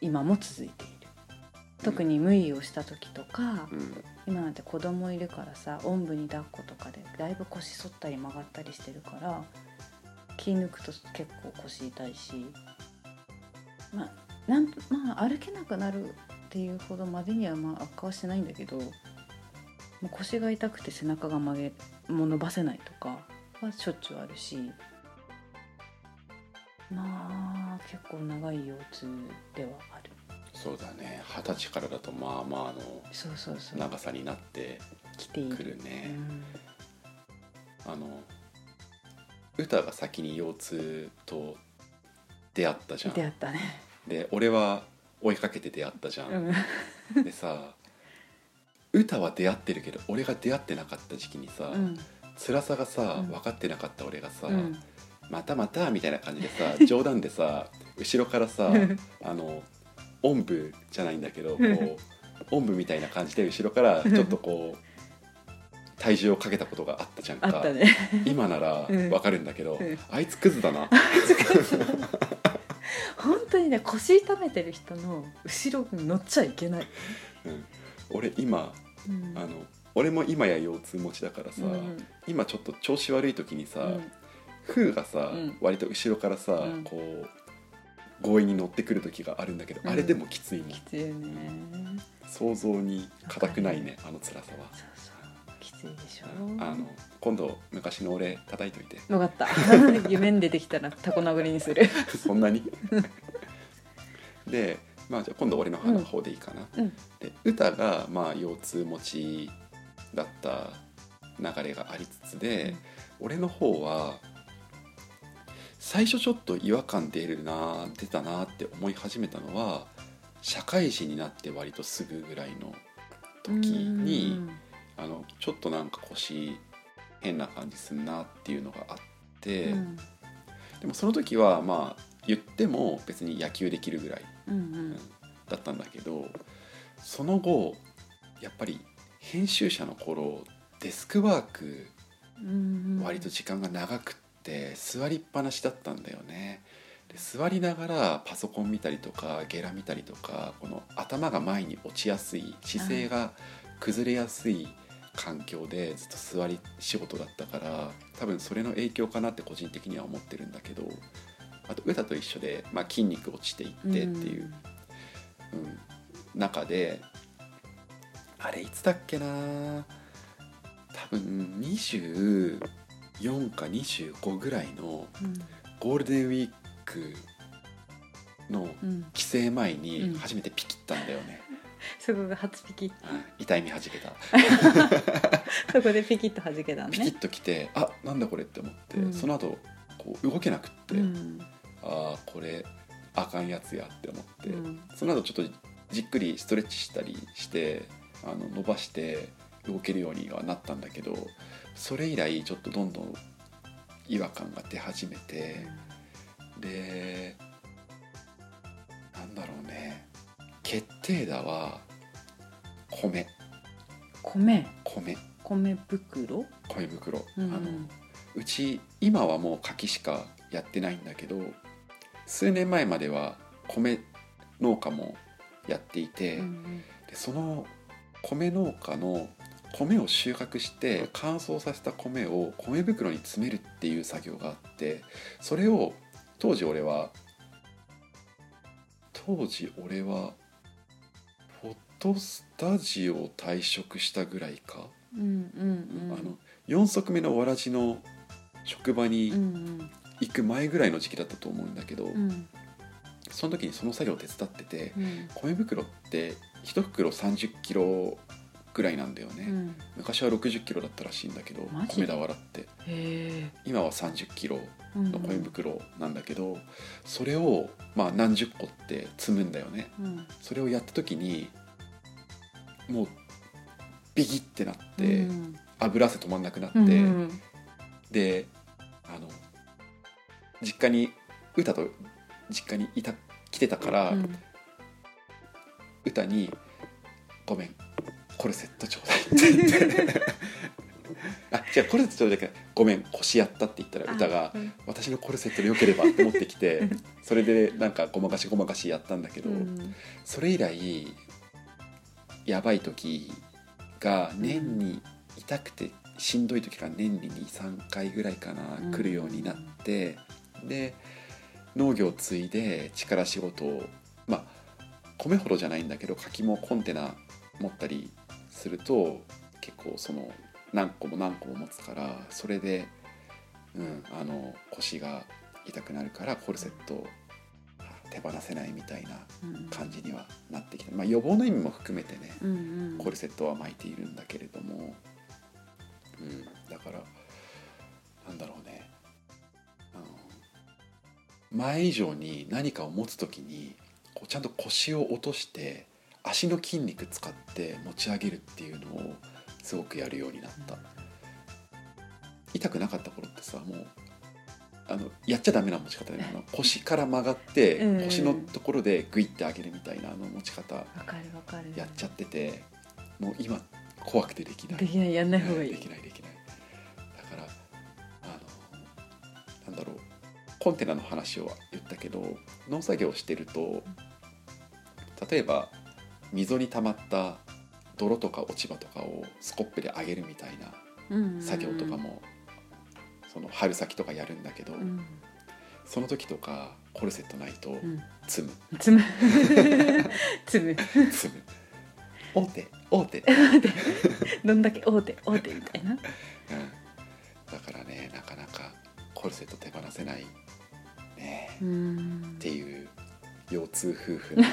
S1: 今も続いている。特に無理をした時とか、
S2: うん。
S1: 今なんて子供いるからさおんぶに抱っことかでだいぶ腰反ったり曲がったりしてるから気抜くと結構腰痛いしまあなんとまあ歩けなくなるっていうほどまでにはまあ悪化はしてないんだけどもう腰が痛くて背中が曲げもう伸ばせないとかはしょっちゅうあるしまあ結構長い腰痛ではある。
S2: そうだね。二十歳からだとまあまあの
S1: そうそうそう。
S2: 長さになってくるね、
S1: うん。
S2: あの歌が先に腰痛と出会ったじゃん。
S1: 出会ったね。
S2: で俺は追いかけて出会ったじゃん、
S1: うん。
S2: でさ歌は出会ってるけど俺が出会ってなかった時期にさ、
S1: うん。
S2: 辛さがさ
S1: うん。
S2: 分かってなかった俺がさ、
S1: うん。
S2: またまたみたいな感じでさ <laughs> 冗談でさ後ろからさあのおんぶじゃないんだけどこうおんぶみたいな感じで後ろからちょっとこう体重をかけたことがあったじゃんか、
S1: ね。
S2: 今なら
S1: うん。
S2: 分かるんだけど、
S1: うん。
S2: あいつクズだな、
S1: 本当にね腰痛めてる人の後ろに乗っちゃいけない、
S2: うん、俺今
S1: うん。
S2: あの俺も今や腰痛持ちだからさ、
S1: うん
S2: 今ちょっと調子悪い時にさ、
S1: うん。
S2: 風がさ、
S1: うん。
S2: 割と後ろからさ、
S1: うん。
S2: こう強引に乗ってくる時があるんだけど、
S1: うん。
S2: あれでもきついね
S1: きついよね。
S2: 想像に難くないねあの辛さは。
S1: そうそう。きついでしょ。
S2: あの今度昔の俺叩いといて。
S1: 分かった。<laughs> 夢に出てきたらタコ殴りにする。
S2: そんなに？<laughs> でまあじゃあ今度俺の方でいいかな、
S1: うん。
S2: で歌がまあ腰痛持ちだった流れがありつつで、俺の方は最初ちょっと違和感出るな出たなって思い始めたのは社会人になって割とすぐぐらいの時にあのちょっとなんか腰変な感じすんなっていうのがあって、
S1: うん。
S2: でもその時はまあ言っても別に野球できるぐらい
S1: うんうん。
S2: だったんだけどその後やっぱり編集者の頃デスクワーク
S1: うん
S2: 割と時間が長くって座りっぱなしだったんだよね。で座りながらパソコン見たりとかゲラ見たりとかこの頭が前に落ちやすい姿勢が崩れやすい環境でずっと座り仕事だったから多分それの影響かなって個人的には思ってるんだけどあと歌と一緒で、まあ、筋肉落ちていってっていう、うん中であれいつだっけな多分24か25ぐらいのゴールデンウィークの
S1: うん。うん
S2: 帰省前
S1: う
S2: に
S1: ん。
S2: 初めてピキったんだよね、<laughs>
S1: そこが初ピキ。
S2: うん。痛い目はじけた。<laughs>
S1: そこでピキッと弾けたのね。
S2: ピキッときてあなんだこれって思って、
S1: うん。
S2: その後こう動けなくって、
S1: うん
S2: ああこれあかんやつやって思って、
S1: うん。
S2: その後ちょっとじっくりストレッチしたりしてあの伸ばして動けるようにはなったんだけどそれ以来ちょっとどんどん違和感が出始めてでなんだろうね。決定打は米。
S1: 米？
S2: 米。
S1: 米袋？
S2: 米袋、
S1: うん。
S2: あのうち今はもう柿しかやってないんだけど数年前までは米農家もやっていて、
S1: うん
S2: でその米農家の米を収穫して乾燥させた米を米袋に詰めるっていう作業があってそれを当時俺は当時俺はフォトスタジオを退職したぐらいか、
S1: うんうんうん。
S2: あの4足目のわらじの職場
S1: う
S2: に
S1: ん
S2: 行く前ぐらいの時期だったと思うんだけど、
S1: うん。うん
S2: その時にその作業を手伝ってて
S1: うん。
S2: 米袋って1袋30キロぐらいなんだよね、
S1: うん。
S2: 昔は60キロだったらしいんだけど米俵って。今は30キロ
S1: うん。
S2: の米袋なんだけど、それをまあ何十個って積むんだよね。
S1: うん。
S2: それをやった時にもうビギってなって、
S1: うん。
S2: 油汗止まんなくなって、
S1: うん。
S2: であの実家に歌と実家にいた来てたから、
S1: うん。
S2: 歌に「ごめんコルセットちょうだい」って言って。<laughs> あ違うコルセットちょうだいごめん腰やった」って言ったら歌が
S1: うん「
S2: 私のコルセットでよければ」って持ってきてそれでなんかごまかしごまかしやったんだけど、
S1: うん。
S2: それ以来やばい時が年に痛くてしんどい時が年に23回ぐらいかな、
S1: うん。
S2: 来るようになってで農業を継いで力仕事をまあ米ほどじゃないんだけど柿もコンテナ持ったりすると結構その何個も何個も持つからそれで、うん、あの腰が痛くなるからコルセットを手放せないみたいな
S1: うん。
S2: 感じにはなってきて、まあ、予防の意味も含めてね
S1: うんうん。
S2: コルセットは巻いているんだけれども、うん、だからなんだろうね前以上に何かを持つ時にこうちゃんと腰を落として足の筋肉使って持ち上げるっていうのをすごくやるようになった。痛くなかった頃ってさもうあのやっちゃダメな持ち方であの <laughs> 腰から曲がって
S1: うん。
S2: 腰のところでグイって上げるみたいなあの持ち方やっちゃっててもう今怖くてできない。
S1: できないやんない方がいい。
S2: できないできないコンテナの話を言ったけど農作業してると例えば溝に溜まった泥とか落ち葉とかをスコップで上げるみたいな
S1: うん
S2: 作業とかも、その春先とかやるんだけど、
S1: うん。
S2: その時とかコルセットないと
S1: うん。
S2: 積む。
S1: つ <laughs> む。
S2: 積む。大手大手、うん、
S1: どんだけ大手大手みたいな。
S2: だからねなかなかコルセット手放せないね。
S1: うん。
S2: っていう腰痛夫婦の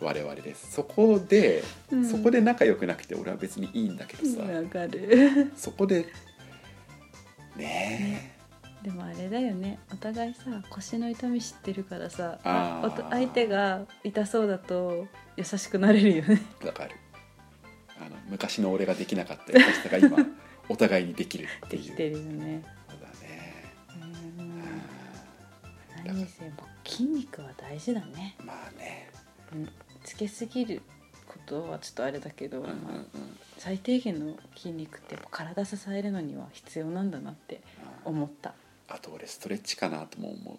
S2: 我々です。そこで、
S1: うん。
S2: そこで仲良くなくて俺は別にいいんだけどさ、
S1: わかる。
S2: そこでね。
S1: でもあれだよね。お互いさ腰の痛み知ってるからさ相手が痛そうだと優しくなれるよね。
S2: わかる。あの昔の俺ができなかった優しさが今 <laughs> お互いにできるっていう。
S1: できてるよね何にせよ筋肉は大事だね。
S2: まあね。
S1: うんつけすぎることはちょっとあれだけど、
S2: うんうん
S1: 最低限の筋肉って体支えるのには必要なんだなって思った。
S2: あと俺ストレッチかなとも思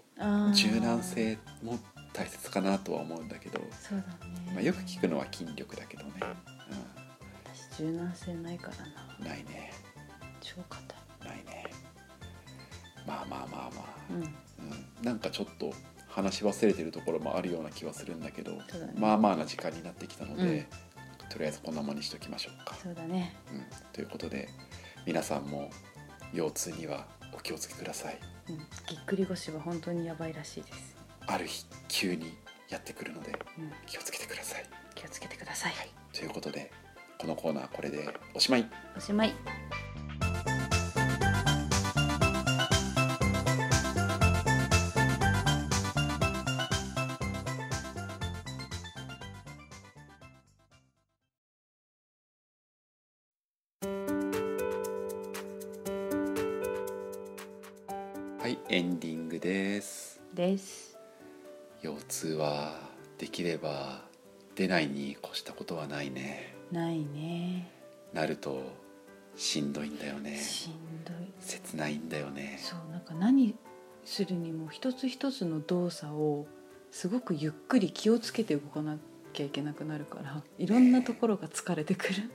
S2: う。柔軟性も大切かなとは思うんだけど、
S1: そうだね、
S2: まあ、よく聞くのは筋力だけどね、
S1: 私柔軟性ないからな。
S2: うん、ないね。
S1: 超硬
S2: まあまあまあまあ、
S1: うん。
S2: うん、なんかちょっと話し忘れてるところもあるような気はするんだけど
S1: ね。
S2: まあまあな時間になってきたので、
S1: うん。
S2: とりあえずこんなもんにしときましょうか。
S1: そうだね。
S2: うん、ということで皆さんも腰痛にはお気をつけください。
S1: うん。ぎっくり腰は本当にやばいらしいです、
S2: ある日急にやってくるので
S1: うん、
S2: 気をつけてください。
S1: 気をつけてください、
S2: はい、ということでこのコーナーこれでおしまい。
S1: おしまい
S2: です。腰痛はできれば出ないに越したことはないね。
S1: ないね
S2: なるとしんどいんだよね。
S1: しんどい
S2: 切ないんだよね。
S1: そうなんか何するにも一つ一つの動作をすごくゆっくり気をつけて動かなきゃいけなくなるからいろんなところが疲れてくる、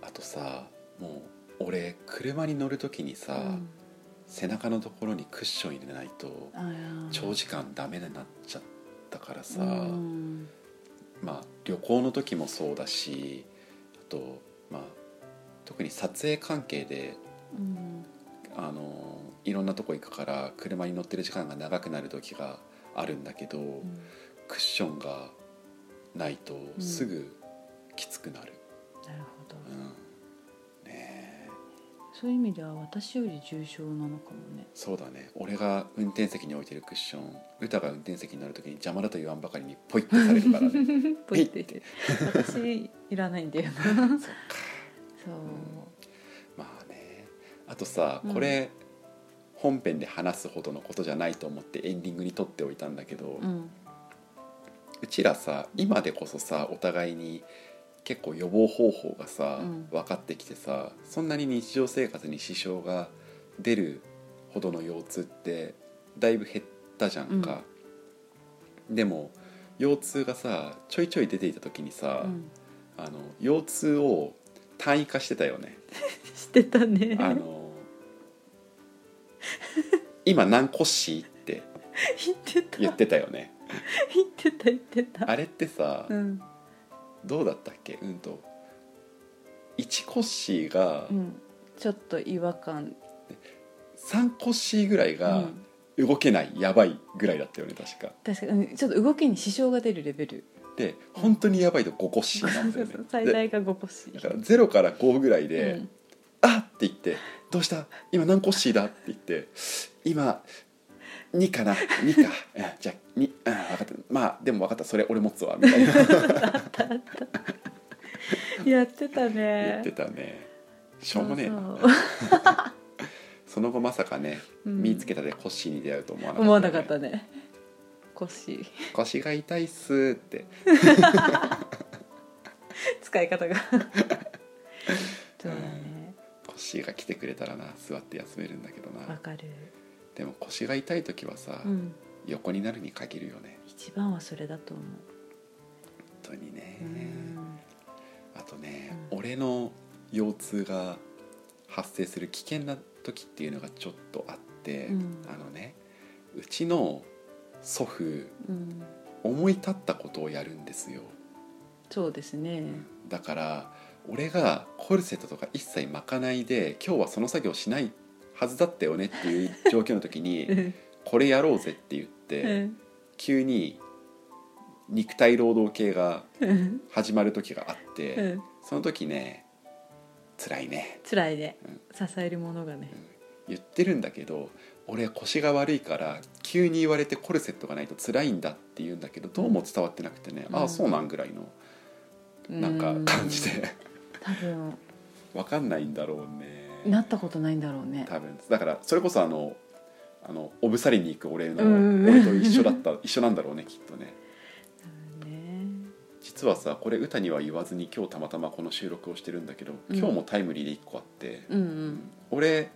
S2: あとさもう俺車に乗る時にさ、
S1: うん
S2: 背中のところにクッション入れないと長時間ダメになっちゃったからさ、
S1: うん。
S2: まあ旅行の時もそうだしあとまあ特に撮影関係で
S1: うん。
S2: あのいろんなとこ行くから車に乗ってる時間が長くなる時があるんだけど、
S1: うん。
S2: クッションがないとすぐきつくなる。
S1: なるほど、
S2: うん
S1: そういう意味では私より重症なのかもね。
S2: そうだね。俺が運転席に置いてるクッション歌が運転席になる時に邪魔だと言わんばかりにポイってされるからね。<laughs>
S1: ポイって。て。私いらないんだよな。そう
S2: そっかまあね。あとさ
S1: うん。
S2: これ、本編で話すほどのことじゃないと思ってエンディングに撮っておいたんだけど、う
S1: うん
S2: ちらさ今でこそさお互いに結構予防方法がさ、
S1: うん。
S2: 分かってきてさそんなに日常生活に支障が出るほどの腰痛ってだいぶ減ったじゃんか、でも腰痛がさちょいちょい出ていた時にさ、
S1: うん。
S2: あの腰痛を単位化してたよね。<laughs>
S1: してたね。
S2: あの今何コッシーって <laughs>
S1: 言ってた。
S2: 言ってたよね。<laughs>
S1: 言ってた言ってた。
S2: あれってさ、
S1: うん
S2: どうだったっけ？うんと。1コッシーが
S1: うん。ちょっと違和感。
S2: 3コッシーぐらいうが
S1: ん。
S2: 動けないやばいぐらいだったよね確か。
S1: 確かに。うん。ちょっと動きに支障が出るレベル。
S2: で本当にやばいと5コッシーなんだよね。で
S1: 最大が5個し
S2: だから0から5ぐらいで「
S1: うん。
S2: あっ!」って言って「どうした？今何コッシーだ?」って言って「今2かな？2か。うんじゃあ2、うん、分かった。まあでも分かった。それ俺持つわ」みたいな。<laughs>
S1: やってた
S2: 言
S1: ね
S2: ってたね。しょうもねえな。
S1: そ
S2: の後まさかね、
S1: うん。
S2: 見つけたでコッシーに出会うと思わなかった、
S1: 思わなかったね。腰
S2: 腰が痛いっすって。
S1: 使い方が。<laughs> そうだね。
S2: 腰が来てくれたらな座って休めるんだけどな。
S1: わかる
S2: でも腰が痛い時はさ、
S1: うん。
S2: 横になるに限るよね。
S1: 一番はそれだと思う。
S2: 本当にね、
S1: うん。
S2: あとね、
S1: うん。
S2: 俺の腰痛が発生する危険な時っていうのがちょっとあって、
S1: うん。
S2: あのねうちの祖父
S1: うん。
S2: 思い立ったことをやるんですよ。
S1: そうですね。
S2: だから俺がコルセットとか一切巻かないで今日はその作業しないはずだったよねっていう状況の時にこれやろうぜって言って急に肉体労働系が始まる時があってその時ね辛いね。
S1: 辛いね。
S2: うん。
S1: 支えるものがね。
S2: 言ってるんだけど俺腰が悪いから急に言われてコルセットがないと辛いんだって言うんだけどどうも伝わってなくてね、
S1: うん。
S2: ああそうなんぐらいのなんか感じで。
S1: 多分。<laughs>
S2: 分かんないんだろうね
S1: なったことないんだろうね。
S2: 多分だからそれこそあのあのおぶさりに行く俺の、
S1: うん
S2: 俺と一緒だった <laughs> 一緒なんだろうねきっとね。
S1: ね。
S2: 実はさこれ歌には言わずに今日たまたまこの収録をしてるんだけど
S1: うん。
S2: 今日もタイムリーで1個あって、
S1: うんうん。
S2: 俺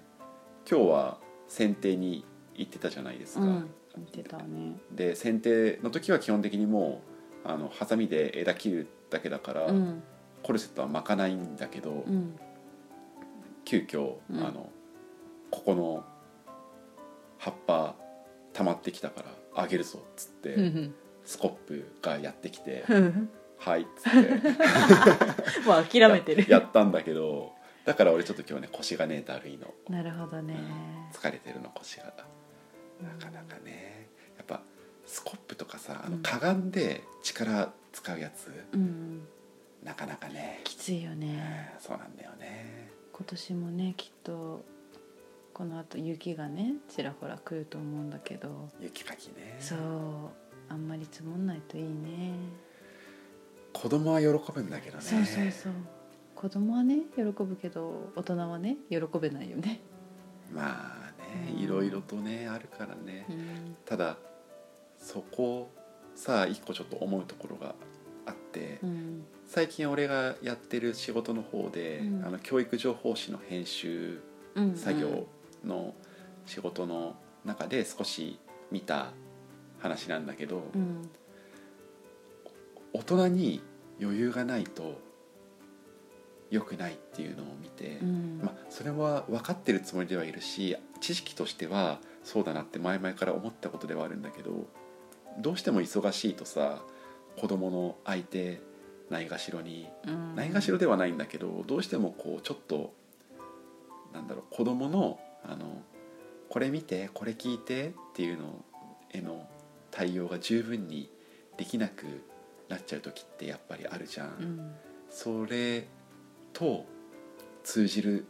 S2: 今日は剪定に行ってたじゃないですか、
S1: うん。見てたね。
S2: で剪定の時は基本的にもうあのハサミで枝切るだけだから、
S1: うん。
S2: コルセットは巻かないんだけど、
S1: うん
S2: 急遽、
S1: うん。
S2: あのここの葉っぱ溜まってきたからあげるぞっつって、
S1: うん
S2: スコップがやってきて
S1: うん「
S2: はい」っつって。<laughs>
S1: もう諦めてる。
S2: ややったんだけどだから俺ちょっと今日ね腰がねだるいの。
S1: なるほどね。
S2: 疲れてるの腰が。なかなかね。やっぱスコップとかさあの
S1: うん。
S2: かがんで力使うやつ、
S1: うん。
S2: なかなかね、
S1: きついよね。
S2: そうなんだよね
S1: 今年もねきっとこのあと雪がねちらほら来ると思うんだけど。
S2: 雪かきね。
S1: そうあんまり積もんないといいね。
S2: 子供は喜ぶんだけどね。
S1: そうそうそう。子供はね喜ぶけど大人はね喜べないよね、
S2: まあね
S1: うん。
S2: いろいろとねあるからね、
S1: うん。
S2: ただそこさあ一個ちょっと思うところがあって、
S1: うん
S2: 最近俺がやってる仕事の方で、
S1: うん。
S2: あの教育情報誌の編集
S1: うん、
S2: 作業の仕事の中で少し見た話なんだけど、
S1: うん。
S2: 大人に余裕がないと良くないっていうのを見て、
S1: うん。
S2: まあ、それは分かってるつもりではいるし知識としてはそうだなって前々から思ったことではあるんだけどどうしても忙しいとさ子供の相手ないがしろに。
S1: うん。
S2: ないがしろではないんだけどどうしてもこうちょっとなんだろう子供のあのこれ見てこれ聞いてっていうのへの対応が十分にできなくなっちゃう時ってやっぱりあるじゃん。
S1: うん。
S2: それと通じる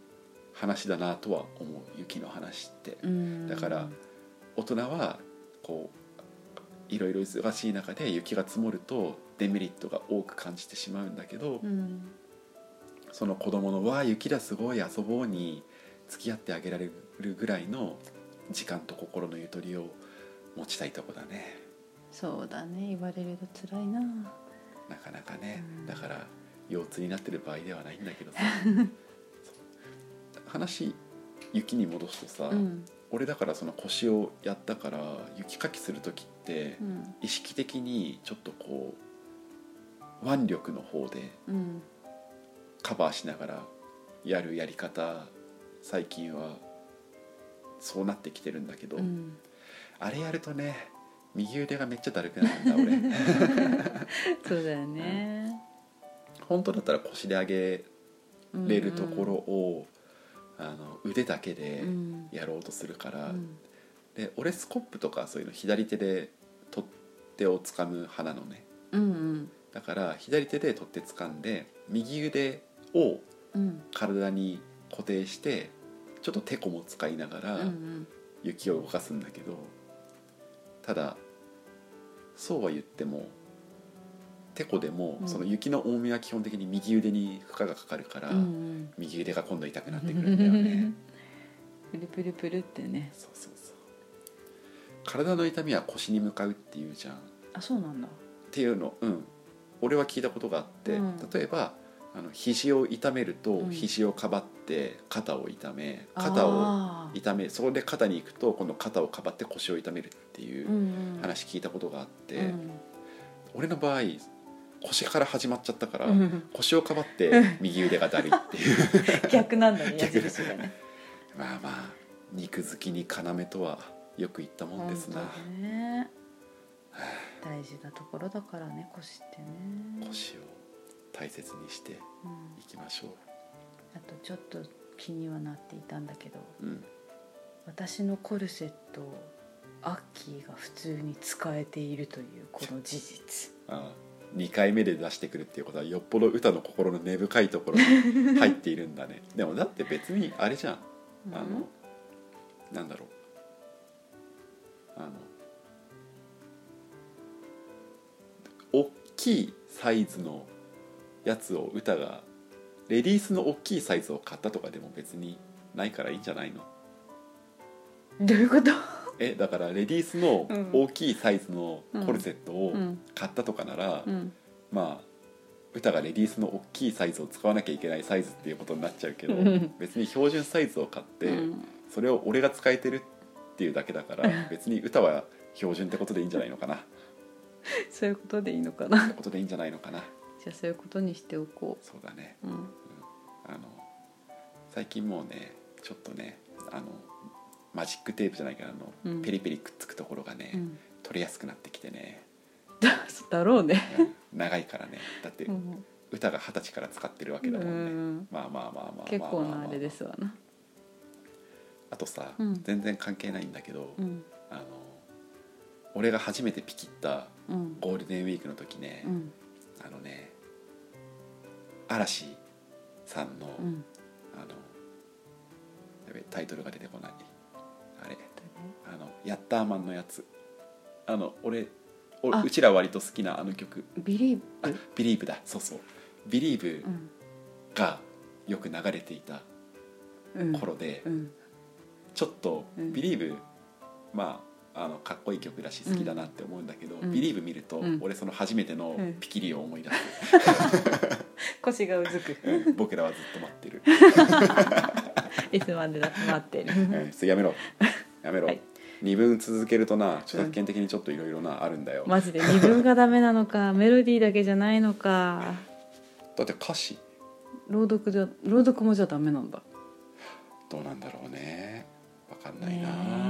S2: 話だなとは思う雪の話って。
S1: うん。
S2: だから大人はこういろいろ忙しい中で雪が積もるとデメリットが多く感じてしまうんだけど、
S1: うん。
S2: その子供の「わあ雪だすごい遊ぼう」に付き合ってあげられるぐらいの時間と心のゆとりを持ちたいとこだね。
S1: そうだね。言われると辛いな。
S2: なかなかね、
S1: うん。
S2: だから腰痛になってる場合ではないんだけどさ。<laughs> 話雪に戻すとさ、
S1: うん。
S2: 俺だからその腰をやったから雪かきする時って
S1: うん。
S2: 意識的にちょっとこう腕力の方で
S1: うん。
S2: カバーしながらやるやり方最近はそうなってきてるんだけど、
S1: うん。
S2: あれやるとね右腕がめっちゃだるくなるんだ俺。<laughs>
S1: そうだよね。
S2: 本当だったら腰で上げれるところを、あの腕だけで
S1: うん。
S2: やろうとするから、
S1: うん。
S2: で俺スコップとかそういうの左手で取っ手を掴む派なのね。
S1: うんうん
S2: だから左手で取っ手掴んで右腕を
S1: うん。
S2: 体に固定してちょっとテコも使いながら
S1: うん
S2: 雪を動かすんだけどただそうは言ってもテコでも
S1: うん。
S2: その雪の重みは基本的に右腕に負荷がかかるから、
S1: うんうん。
S2: 右腕が今度痛くなってくるんだよね。<laughs>
S1: プルプルプルってね。
S2: そうそうそう。体の痛みは腰に向かうっていうじゃん。っ
S1: あそうなんだ。
S2: ていうのうん俺は聞いたことがあって、
S1: うん。
S2: 例えばあの肘を痛めると
S1: うん。
S2: 肘をかばって肩を痛め肩を
S1: あー
S2: 痛めそこで肩に行くと今度肩をかばって腰を痛めるっていう
S1: うんうん。
S2: 話聞いたことがあって、
S1: うん。
S2: 俺の場合腰から始まっちゃったから、
S1: うん。
S2: 腰をかばって右腕がだるいっていう。<laughs>
S1: 逆なんだね <laughs> 矢
S2: 逆
S1: 印がね。
S2: まあまあ肉好きに要とはよく言ったもんですな
S1: 大事なところだからね腰ってね。
S2: 腰を大切にしてい
S1: うん。
S2: きましょ
S1: あとちょっと気にはなっていたんだけど
S2: う、うん、
S1: 私のコルセットをアッキーが普通に使えているというこの事実。
S2: あ2回目で出してくるっていうことはよっぽど歌の心の根深いところに <laughs> 入っているんだね。でもだって別にあれじゃん。あの、なんだろう。あのきいサイズのやつを歌がレディースの大きいサイズを買ったとかでも別にないからいいんじゃないの？
S1: どういうこと？
S2: えだからレディースの
S1: うん
S2: 大きいサイズのコルセットを
S1: うん
S2: 買ったとかなら、
S1: うん。
S2: まあ歌がレディースの大きいサイズを使わなきゃいけないサイズっていうことになっちゃうけど、
S1: うん。
S2: 別に標準サイズを買って、
S1: うん。
S2: それを俺が使えてるっていうだけだから別に歌は標準ってことでいいんじゃないのかな。っ <laughs>
S1: そういうことでいいのか
S2: て
S1: な
S2: ことでいいんじゃないのかな。
S1: じゃあそういうことにしておこ
S2: そうだね。
S1: う、うん、
S2: あの最近もうねちょっとねあのマジックテープじゃないけどあの、
S1: うん。
S2: ペリペリくっつくところがね、
S1: うん、
S2: 取れやすくなってきてね、
S1: だだろうね、
S2: うん。長いからね。だって
S1: うん。
S2: 歌が二十歳から使ってるわけだもんね、
S1: うん。
S2: まあまあまあまあまあまあ
S1: 結構なあれですわな。
S2: あとさ、
S1: うん
S2: 全然関係ないんだけど、
S1: うん。
S2: あの俺が初めてピキった
S1: うん
S2: ゴールデンウィークの時ね、
S1: うん。
S2: あのね嵐さんの、
S1: うん。
S2: あのやべタイトルが出てこない。あれ。あのヤッターマンのやつ。あの俺うちら割と好きなあの曲。
S1: ビリー
S2: あ
S1: ブ
S2: ビリーブだ。そうそう。ビリーブ
S1: うん。
S2: がよく流れていた
S1: うん。
S2: 頃で、
S1: うん。
S2: ちょっと
S1: うん。
S2: ビリーブ、まああのかっこいい曲だし好きだなって思うんだけど、
S1: うん。
S2: ビリーブ見ると、
S1: うん。
S2: 俺その初めての
S1: うん。
S2: ピキリを思い出す、
S1: 腰がうずく。
S2: うん。僕らはずっと待ってる、<laughs>
S1: いつまでだって待ってる。
S2: うん。やめろ。やめろ、
S1: はい。
S2: 二分続けるとな著作権的にちょっといろいろなあるんだよ、
S1: マジで。二分がダメなのか <laughs> メロディーだけじゃないのか。
S2: だって歌詞。
S1: 朗読じゃ朗読もじゃダメなんだ。
S2: どうなんだろうね。わかんないな、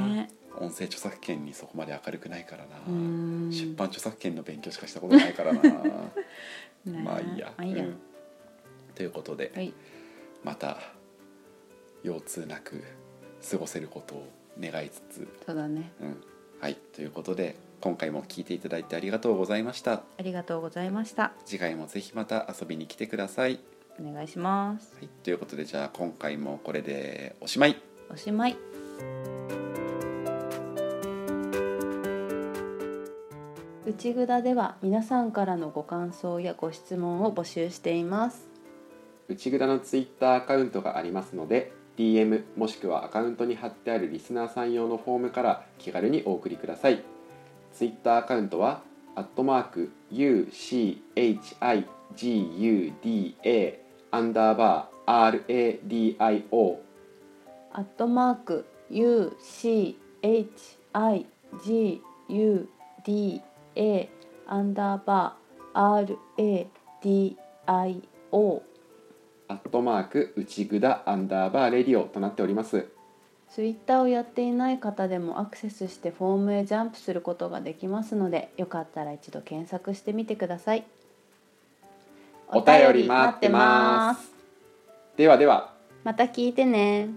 S1: ね
S2: 音声著作権にそこまで明るくないからな、出版著作権の勉強しかしたことないからな。<laughs>
S1: ね
S2: まあいいや,、
S1: まあいいや。
S2: うん。ということで、
S1: はい。
S2: また腰痛なく過ごせることを願いつつ、
S1: そうだね。
S2: うん、はい。ということで今回も聞いていただいてありがとうございました。
S1: ありがとうございました。
S2: 次回もぜひまた遊びに来てください、
S1: お願いします。
S2: はい、ということでじゃあ今回もこれでおしまい。
S1: おしまい内ぐだでは皆さんからのご感想やご質問を募集しています。
S2: 内ぐだのツイッターアカウントがありますので DM もしくはアカウントに貼ってあるリスナーさん用のフォームから気軽にお送りください。ツイッターアカウントはアットマーク UCHIGUDA アンダーバー RADIO
S1: アットマーク UCHIGUDA アンダーバー RADIO
S2: アットマーク内ぐだアンダーバーレディオとなっております。
S1: ツイッターをやっていない方でもアクセスしてフォームへジャンプすることができますのでよかったら一度検索してみてください。
S2: お便り待ってます。ではでは。
S1: また聞いてね